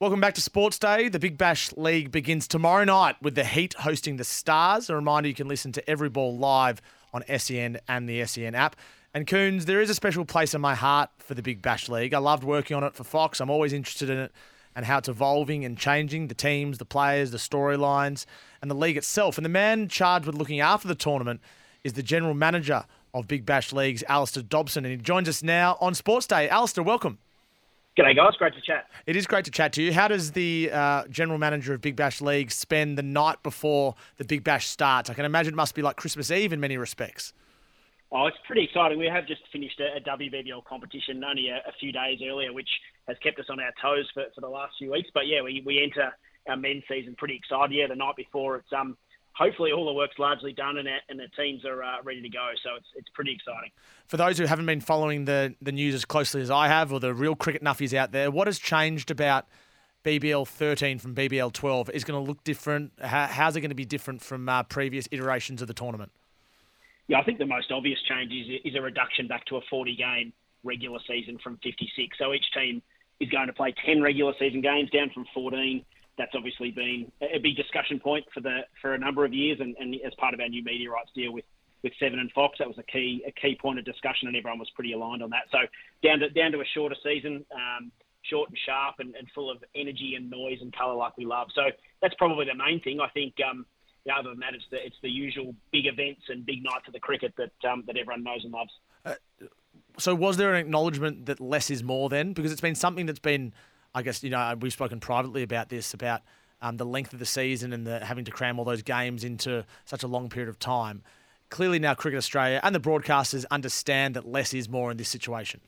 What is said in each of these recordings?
Welcome back to Sports Day. The Big Bash League begins tomorrow night with the Heat hosting the Stars. A reminder you can listen to every ball live on SEN and the SEN app. And Coons, there is a special place in my heart for the Big Bash League. I loved working on it for Fox. I'm always interested in it and how it's evolving and changing the teams, the players, the storylines, and the league itself. And the man charged with looking after the tournament is the general manager of Big Bash Leagues, Alistair Dobson. And he joins us now on Sports Day. Alistair, welcome. G'day, guys. Great to chat. It is great to chat to you. How does the uh, general manager of Big Bash League spend the night before the Big Bash starts? I can imagine it must be like Christmas Eve in many respects. Oh, it's pretty exciting. We have just finished a, a WBBL competition only a, a, few days earlier, which has kept us on our toes for, for the last few weeks. But yeah, we, we enter our men's season pretty excited. Yeah, the night before, it's um hopefully all the work's largely done and, and the teams are uh, ready to go. So it's, it's pretty exciting. For those who haven't been following the, the news as closely as I have, or the real cricket nuffies out there, what has changed about BBL 13 from BBL 12? Is going to look different? How, how's it going to be different from uh, previous iterations of the tournament? Yeah, I think the most obvious change is, is a reduction back to a 40 game regular season from 56. So each team is going to play 10 regular season games down from 14 that's obviously been a big discussion point for the for a number of years, and, and as part of our new media rights deal with with Seven and Fox, that was a key a key point of discussion, and everyone was pretty aligned on that. So down to down to a shorter season, um, short and sharp, and, and full of energy and noise and colour like we love. So that's probably the main thing. I think. Um, other than that, it's the it's the usual big events and big nights of the cricket that um, that everyone knows and loves. Uh, so, was there an acknowledgement that less is more then? Because it's been something that's been I guess you know we've spoken privately about this about um, the length of the season and the having to cram all those games into such a long period of time. Clearly now, Cricket Australia and the broadcasters understand that less is more in this situation.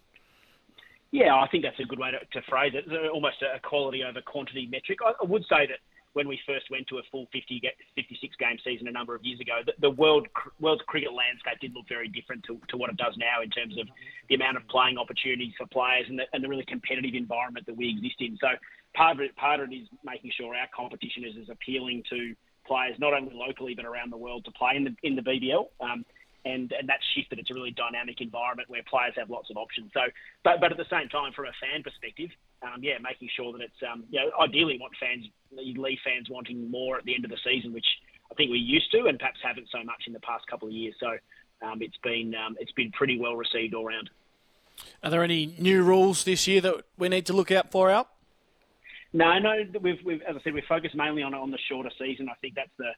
Yeah, I think that's a good way to, to phrase it. It's almost a quality over quantity metric. I, I would say that when we first went to a full 50, 56 game season a number of years ago, the, the world world's cricket landscape did look very different to, to what it does now in terms of the amount of playing opportunities for players and the, and the really competitive environment that we exist in. So part of it, part of it is making sure our competition is as appealing to players not only locally but around the world to play in the in the BBL. Um, and, and that's shifted. It's a really dynamic environment where players have lots of options. So, but but at the same time, from a fan perspective, um, yeah, making sure that it's um, you know ideally want fans leave fans wanting more at the end of the season, which I think we used to, and perhaps haven't so much in the past couple of years. So um, it's been um, it's been pretty well received all round. Are there any new rules this year that we need to look out for? Out? No, no. We've, we've as I said, we've focused mainly on on the shorter season. I think that's the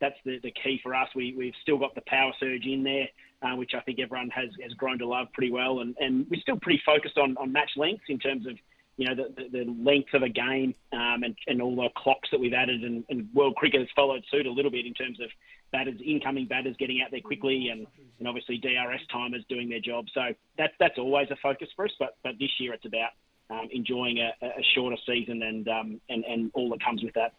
that's the, the key for us. We we've still got the power surge in there, uh, which I think everyone has has grown to love pretty well, and and we're still pretty focused on on match lengths in terms of you know, the, the, the length of a game um, and, and all the clocks that we've added, and, and world cricket has followed suit a little bit in terms of batters, incoming batters getting out there quickly, and, and obviously DRS timers doing their job. So that's that's always a focus for us. But but this year it's about um, enjoying a, a, shorter season and um, and and all that comes with that.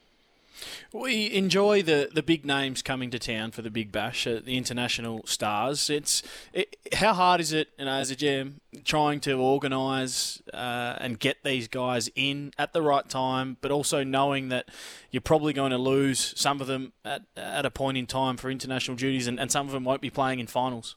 We enjoy the, the big names coming to town for the Big Bash, uh, the international stars. It's it, how hard is it, you know, as a GM, trying to organise uh, and get these guys in at the right time, but also knowing that you're probably going to lose some of them at, at a point in time for international duties, and, and some of them won't be playing in finals.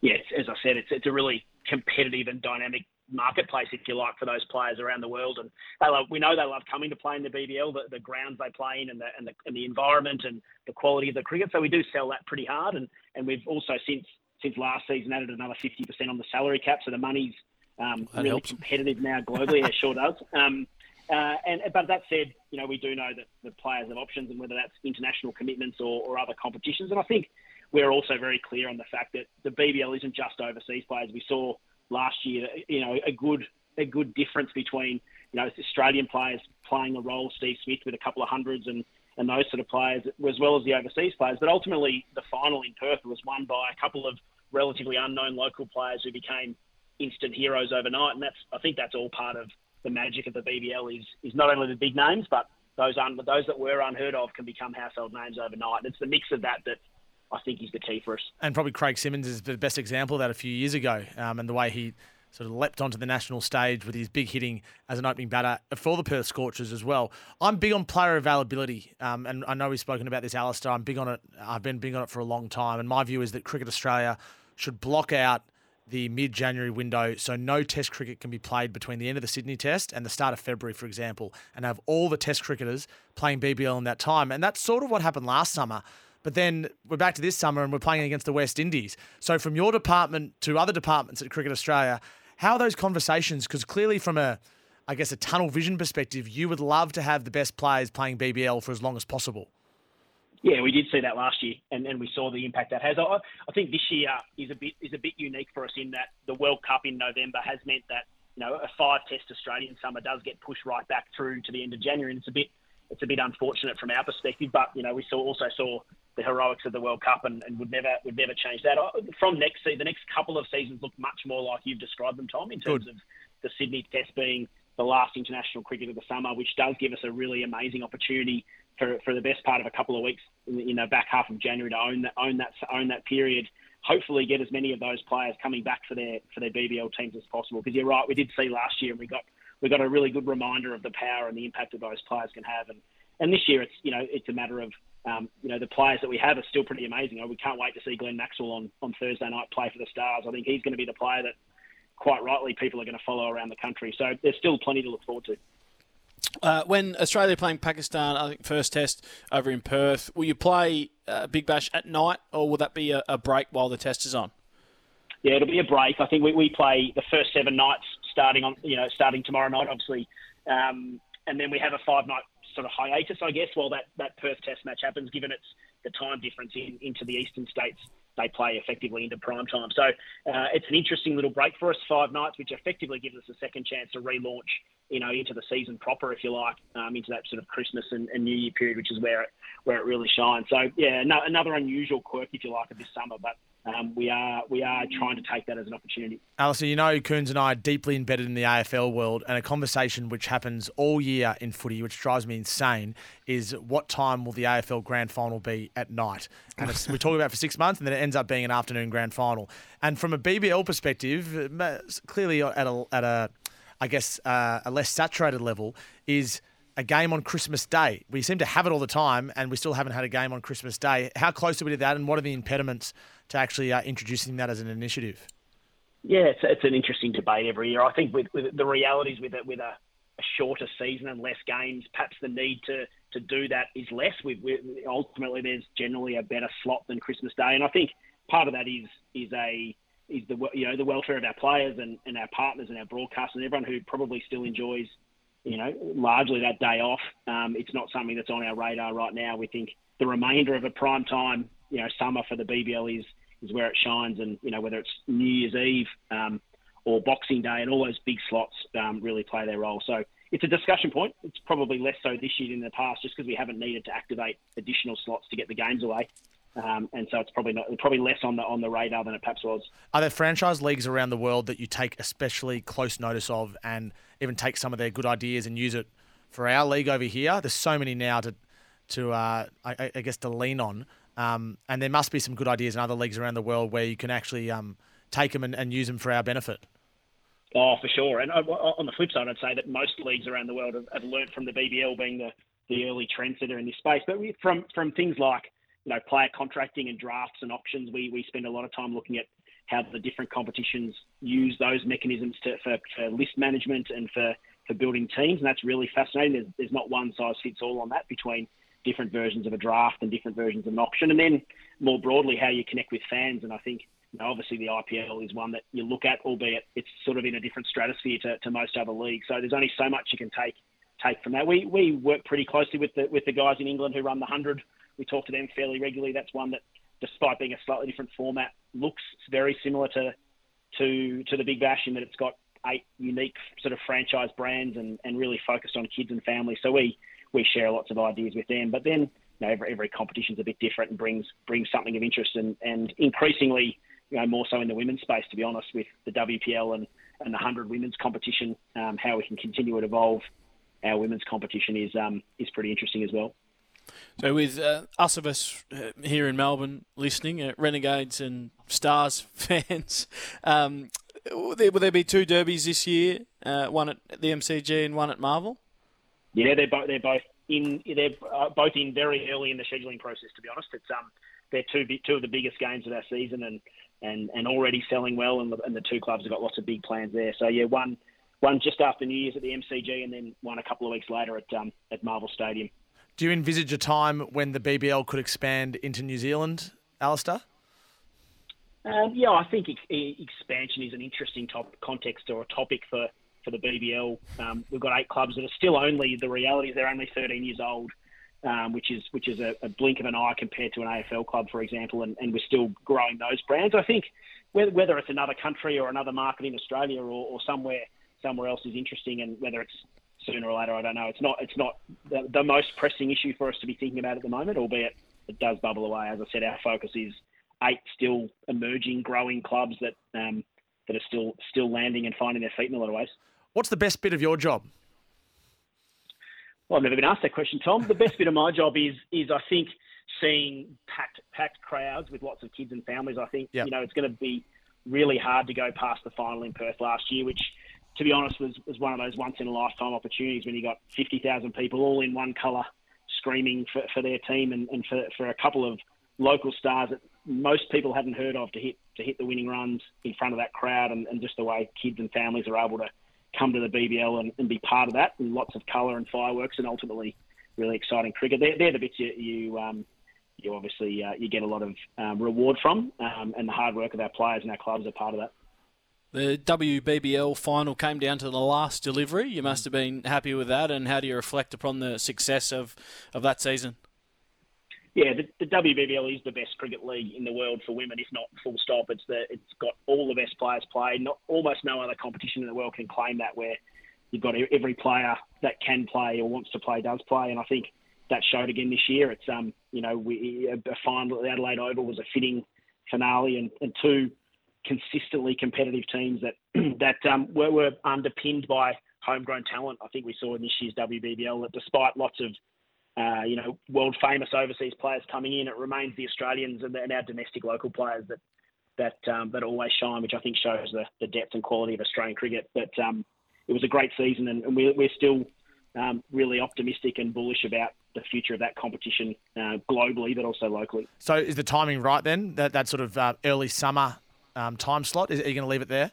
Yes, as I said, it's it's a really competitive and dynamic marketplace, if you like, for those players around the world. And they love, we know they love coming to play in the BBL, the, the grounds they play in, and the, and the and the environment and the quality of the cricket. So we do sell that pretty hard. And and we've also since since last season added another 50% on the salary cap, so the money's um, really helps. competitive now globally. it sure does. Um, uh, and but that said, you know we do know that the players have options, and whether that's international commitments or, or other competitions. And I think we're also very clear on the fact that the BBL isn't just overseas players. We saw last year, you know, a good a good difference between you know Australian players playing a role, Steve Smith with a couple of hundreds and and those sort of players, as well as the overseas players. But ultimately, the final in Perth was won by a couple of relatively unknown local players who became instant heroes overnight, and that's I think that's all part of the magic of the BBL is is not only the big names, but those un, those that were unheard of can become household names overnight. It's the mix of that that I think he's the key for us. And probably Craig Simmons is the best example of that a few years ago, um, and the way he sort of leapt onto the national stage with his big hitting as an opening batter for the Perth Scorchers as well. I'm big on player availability, um, and I know we've spoken about this, Alistair. I'm big on it. I've been big on it for a long time, and my view is that Cricket Australia should block out the mid-January window, so no Test cricket can be played between the end of the Sydney Test and the start of February, for example, and have all the Test cricketers playing BBL in that time. And that's sort of what happened last summer. But then we're back to this summer and we're playing against the West Indies. So from your department to other departments at Cricket Australia, how are those conversations? Because clearly, from a, I guess, a tunnel vision perspective, you would love to have the best players playing BBL for as long as possible. Yeah, we did see that last year, and, and we saw the impact that has. I, I think this year is a bit is a bit unique for us in that the World Cup in November has meant that you know a five Test Australian summer does get pushed right back through to the end of January, and it's a bit it's a bit unfortunate from our perspective. But you know we saw also saw the heroics of the World Cup and, and would never would never change that. From next season, the next couple of seasons look much more like you've described them, Tom, in terms Good. of the Sydney Test being the last international cricket of the summer, which does give us a really amazing opportunity for, for the best part of a couple of weeks in the back half of January to own that own that own that period. Hopefully, get as many of those players coming back for their for their BBL teams as possible. Because you're right, we did see last year, and we got we got a really good reminder of the power and the impact that those players can have. And and this year, it's you know it's a matter of um, you know, the players that we have are still pretty amazing. We can't wait to see Glenn Maxwell on, on Thursday night play for the Stars. I think he's going to be the player that, quite rightly, people are going to follow around the country. So there's still plenty to look forward to. Uh, when Australia playing Pakistan, I think first test over in Perth, will you play uh, Big Bash at night, or will that be a, a, break while the test is on? Yeah, it'll be a break. I think we, we play the first seven nights starting on you know starting tomorrow night, obviously, um, and then we have a five night sort of hiatus, I guess, while that, that Perth Test match happens, given it's the time difference in, into the eastern states. They play effectively into prime time. So uh, it's an interesting little break for us, five nights, which effectively gives us a second chance to relaunch, you know, into the season proper, if you like, um, into that sort of Christmas and, and, New Year period, which is where it where it really shines. So yeah, no, another unusual quirk, if you like, of this summer, but um, we are we are trying to take that as an opportunity. Alistair, you know, Coons and I are deeply embedded in the AFL world, and a conversation which happens all year in footy, which drives me insane, is what time will the AFL Grand Final be at night? And we talk about for six months, and then it ends up being an afternoon Grand Final. And from a BBL perspective, clearly at a at a I guess uh, a less saturated level is a game on Christmas Day. We seem to have it all the time, and we still haven't had a game on Christmas Day. How close are we to that, and what are the impediments to actually uh, introducing that as an initiative? Yeah, it's, it's an interesting debate every year. I think with, with the realities with it, with a, a, shorter season and less games, perhaps the need to to do that is less. We, we, ultimately, there's generally a better slot than Christmas Day, and I think part of that is is a is the you know the welfare of our players and, and our partners and our broadcasters and everyone who probably still enjoys you know, largely that day off. Um, it's not something that's on our radar right now. We think the remainder of a prime time, you know, summer for the BBL is is where it shines, and you know whether it's New Year's Eve um, or Boxing Day, and all those big slots um, really play their role. So it's a discussion point. It's probably less so this year than in the past, just because we haven't needed to activate additional slots to get the games away. Um, and so it's probably not probably less on the on the radar than it perhaps was. Are there franchise leagues around the world that you take especially close notice of, and even take some of their good ideas and use it for our league over here? There's so many now to to uh, I, I, guess to lean on, um, and there must be some good ideas in other leagues around the world where you can actually um, take them and, and use them for our benefit. Oh, for sure. And uh, on the flip side, I'd say that most leagues around the world have, have learned from the BBL being the, the early trendsetter in this space. But from from things like you know, player contracting and drafts and options. We, we spend a lot of time looking at how the different competitions use those mechanisms to, for, for list management and for, for building teams. And that's really fascinating. There's, there's not one size fits all on that between different versions of a draft and different versions of an option. And then more broadly, how you connect with fans. And I think, you know, obviously the IPL is one that you look at, albeit it's sort of in a different stratosphere to, to most other leagues. So there's only so much you can take take from that. We we work pretty closely with the with the guys in England who run the hundred we talk to them fairly regularly. That's one that, despite being a slightly different format, looks very similar to to to the Big Bash in that it's got eight unique sort of franchise brands and, and really focused on kids and families. So we we share lots of ideas with them. But then you know, every every competition's a bit different and brings brings something of interest and, and increasingly you know more so in the women's space to be honest with the WPL and and the hundred women's competition, um, how we can continue to evolve our women's competition is um, is pretty interesting as well. So, with uh, us of us uh, here in Melbourne listening, uh, Renegades and Stars fans, um, will, there, will there be two derbies this year? Uh, one at the MCG and one at Marvel. Yeah, they're both they're both in they're uh, both in very early in the scheduling process. To be honest, it's um they're two two of the biggest games of our season and and, and already selling well, and the, and the two clubs have got lots of big plans there. So yeah, one one just after New Year's at the MCG, and then one a couple of weeks later at um, at Marvel Stadium. Do you envisage a time when the BBL could expand into New Zealand, Alistair? Um, yeah, I think expansion is an interesting top context or a topic for, for the BBL. Um, we've got eight clubs that are still only the reality is they're only 13 years old, um, which is which is a, a, blink of an eye compared to an AFL club, for example, and, and we're still growing those brands. I think whether, whether it's another country or another market in Australia or, or somewhere somewhere else is interesting, and whether it's sooner or later, I don't know. It's not it's not the, the most pressing issue for us to be thinking about at the moment, albeit it does bubble away. As I said, our focus is eight still emerging, growing clubs that um, that are still still landing and finding their feet in a lot of ways. What's the best bit of your job? Well, I've never been asked that question, Tom. The best bit of my job is is I think seeing packed packed crowds with lots of kids and families. I think yep. you know it's going to be really hard to go past the final in Perth last year, which to be honest, was, was one of those once in a lifetime opportunities when you got 50,000 people all in one colour screaming for, for their team and, and for, for a couple of local stars that most people hadn't heard of to hit to hit the winning runs in front of that crowd and, and just the way kids and families are able to come to the BBL and, and be part of that and lots of colour and fireworks and ultimately really exciting cricket. They're, they're the bits you, you um, you obviously uh, you get a lot of um, reward from, um, and the hard work of our players and our clubs are part of that. The WBBL final came down to the last delivery. You must have been happy with that, and how do you reflect upon the success of, of that season? Yeah, the, the WBBL is the best cricket league in the world for women, if not full stop. It's the it's got all the best players played. Not almost no other competition in the world can claim that where you've got every player that can play or wants to play does play, and I think that showed again this year. It's um you know we a final at the Adelaide Oval was a fitting finale, and, and two consistently competitive teams that that um, were, were, underpinned by homegrown talent. I think we saw in this year's WBBL that despite lots of uh, you know world famous overseas players coming in, it remains the Australians and, and our domestic local players that that um, that always shine, which I think shows the, the depth and quality of Australian cricket. But um, it was a great season, and, and we're, we're still um, really optimistic and bullish about the future of that competition uh, globally, but also locally. So, is the timing right then? That that sort of uh, early summer um, time slot? Is, are you going to leave it there?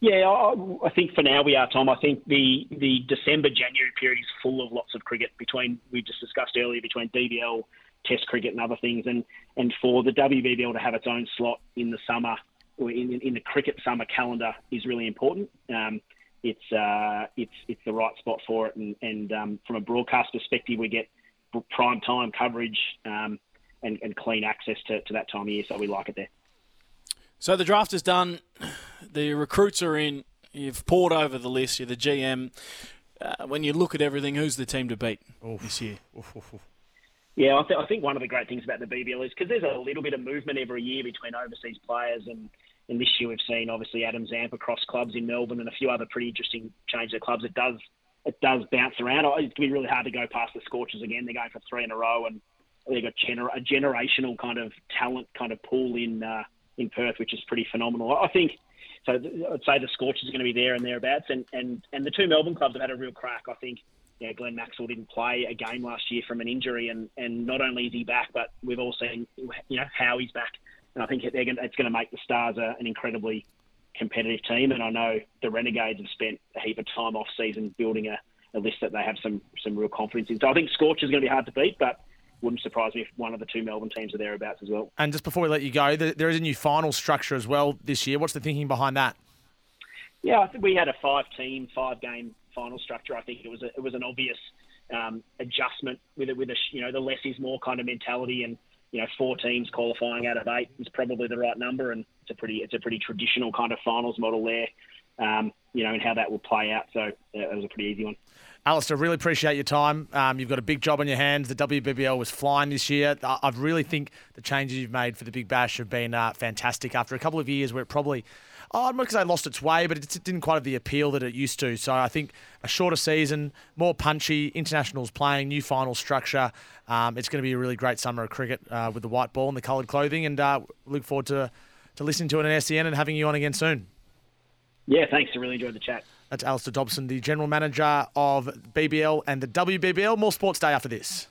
Yeah, I, I, think for now we are, Tom. I think the the December January period is full of lots of cricket between we just discussed earlier between BBL, Test cricket, and other things, and and for the WBBL to have its own slot in the summer or in, in the cricket summer calendar is really important. Um, it's uh, it's it's the right spot for it, and, and um, from a broadcast perspective, we get prime time coverage um, and, and clean access to, to that time of year, so we like it there. So the draft is done. The recruits are in. You've poured over the list. You're the GM. Uh, when you look at everything, who's the team to beat Oof. this year? Oof, oof, yeah, I, th- I, think one of the great things about the BBL is because there's a little bit of movement every year between overseas players, and, and this year we've seen obviously Adam Zampa across clubs in Melbourne and a few other pretty interesting changes of clubs. It does it does bounce around. It's going to be really hard to go past the Scorchers again. They're going for three in a row, and they've got gener- a generational kind of talent kind of pool in uh, in Perth, which is pretty phenomenal. I think so. I'd say the Scorchers are going to be there and thereabouts, and and and the two Melbourne clubs have had a real crack. I think. Yeah, Glenn Maxwell didn't play a game last year from an injury, and, and not only is he back, but we've all seen you know how he's back, and I think going it's going to make the Stars a, an incredibly competitive team. And I know the Renegades have spent a heap of time off season building a, a list that they have some some real confidence in. So I think Scorchers is going to be hard to beat, but wouldn't surprise me if one of the two Melbourne teams are thereabouts as well. And just before we let you go, there is a new final structure as well this year. What's the thinking behind that? Yeah, I think we had a five-team, five-game final structure. I think it was a, it was an obvious um, adjustment with it, with a you know the less is more kind of mentality, and you know four teams qualifying out of eight is probably the right number, and it's a pretty it's a pretty traditional kind of finals model there. Um, you know, and how that will play out. So uh, it was a pretty easy one. Alistair, really appreciate your time. Um, you've got a big job on your hands. The WBBL was flying this year. I really think the changes you've made for the Big Bash have been uh, fantastic. After a couple of years where it probably, Oh, I'm not because I lost its way, but it didn't quite have the appeal that it used to. So I think a shorter season, more punchy, internationals playing, new final structure. Um, it's going to be a really great summer of cricket uh, with the white ball and the coloured clothing, and uh, look forward to to listening to it on SEN and having you on again soon. Yeah, thanks. I really enjoyed the chat. That's Alistair Dobson, the general manager of BBL and the WBBL. More sports day after this.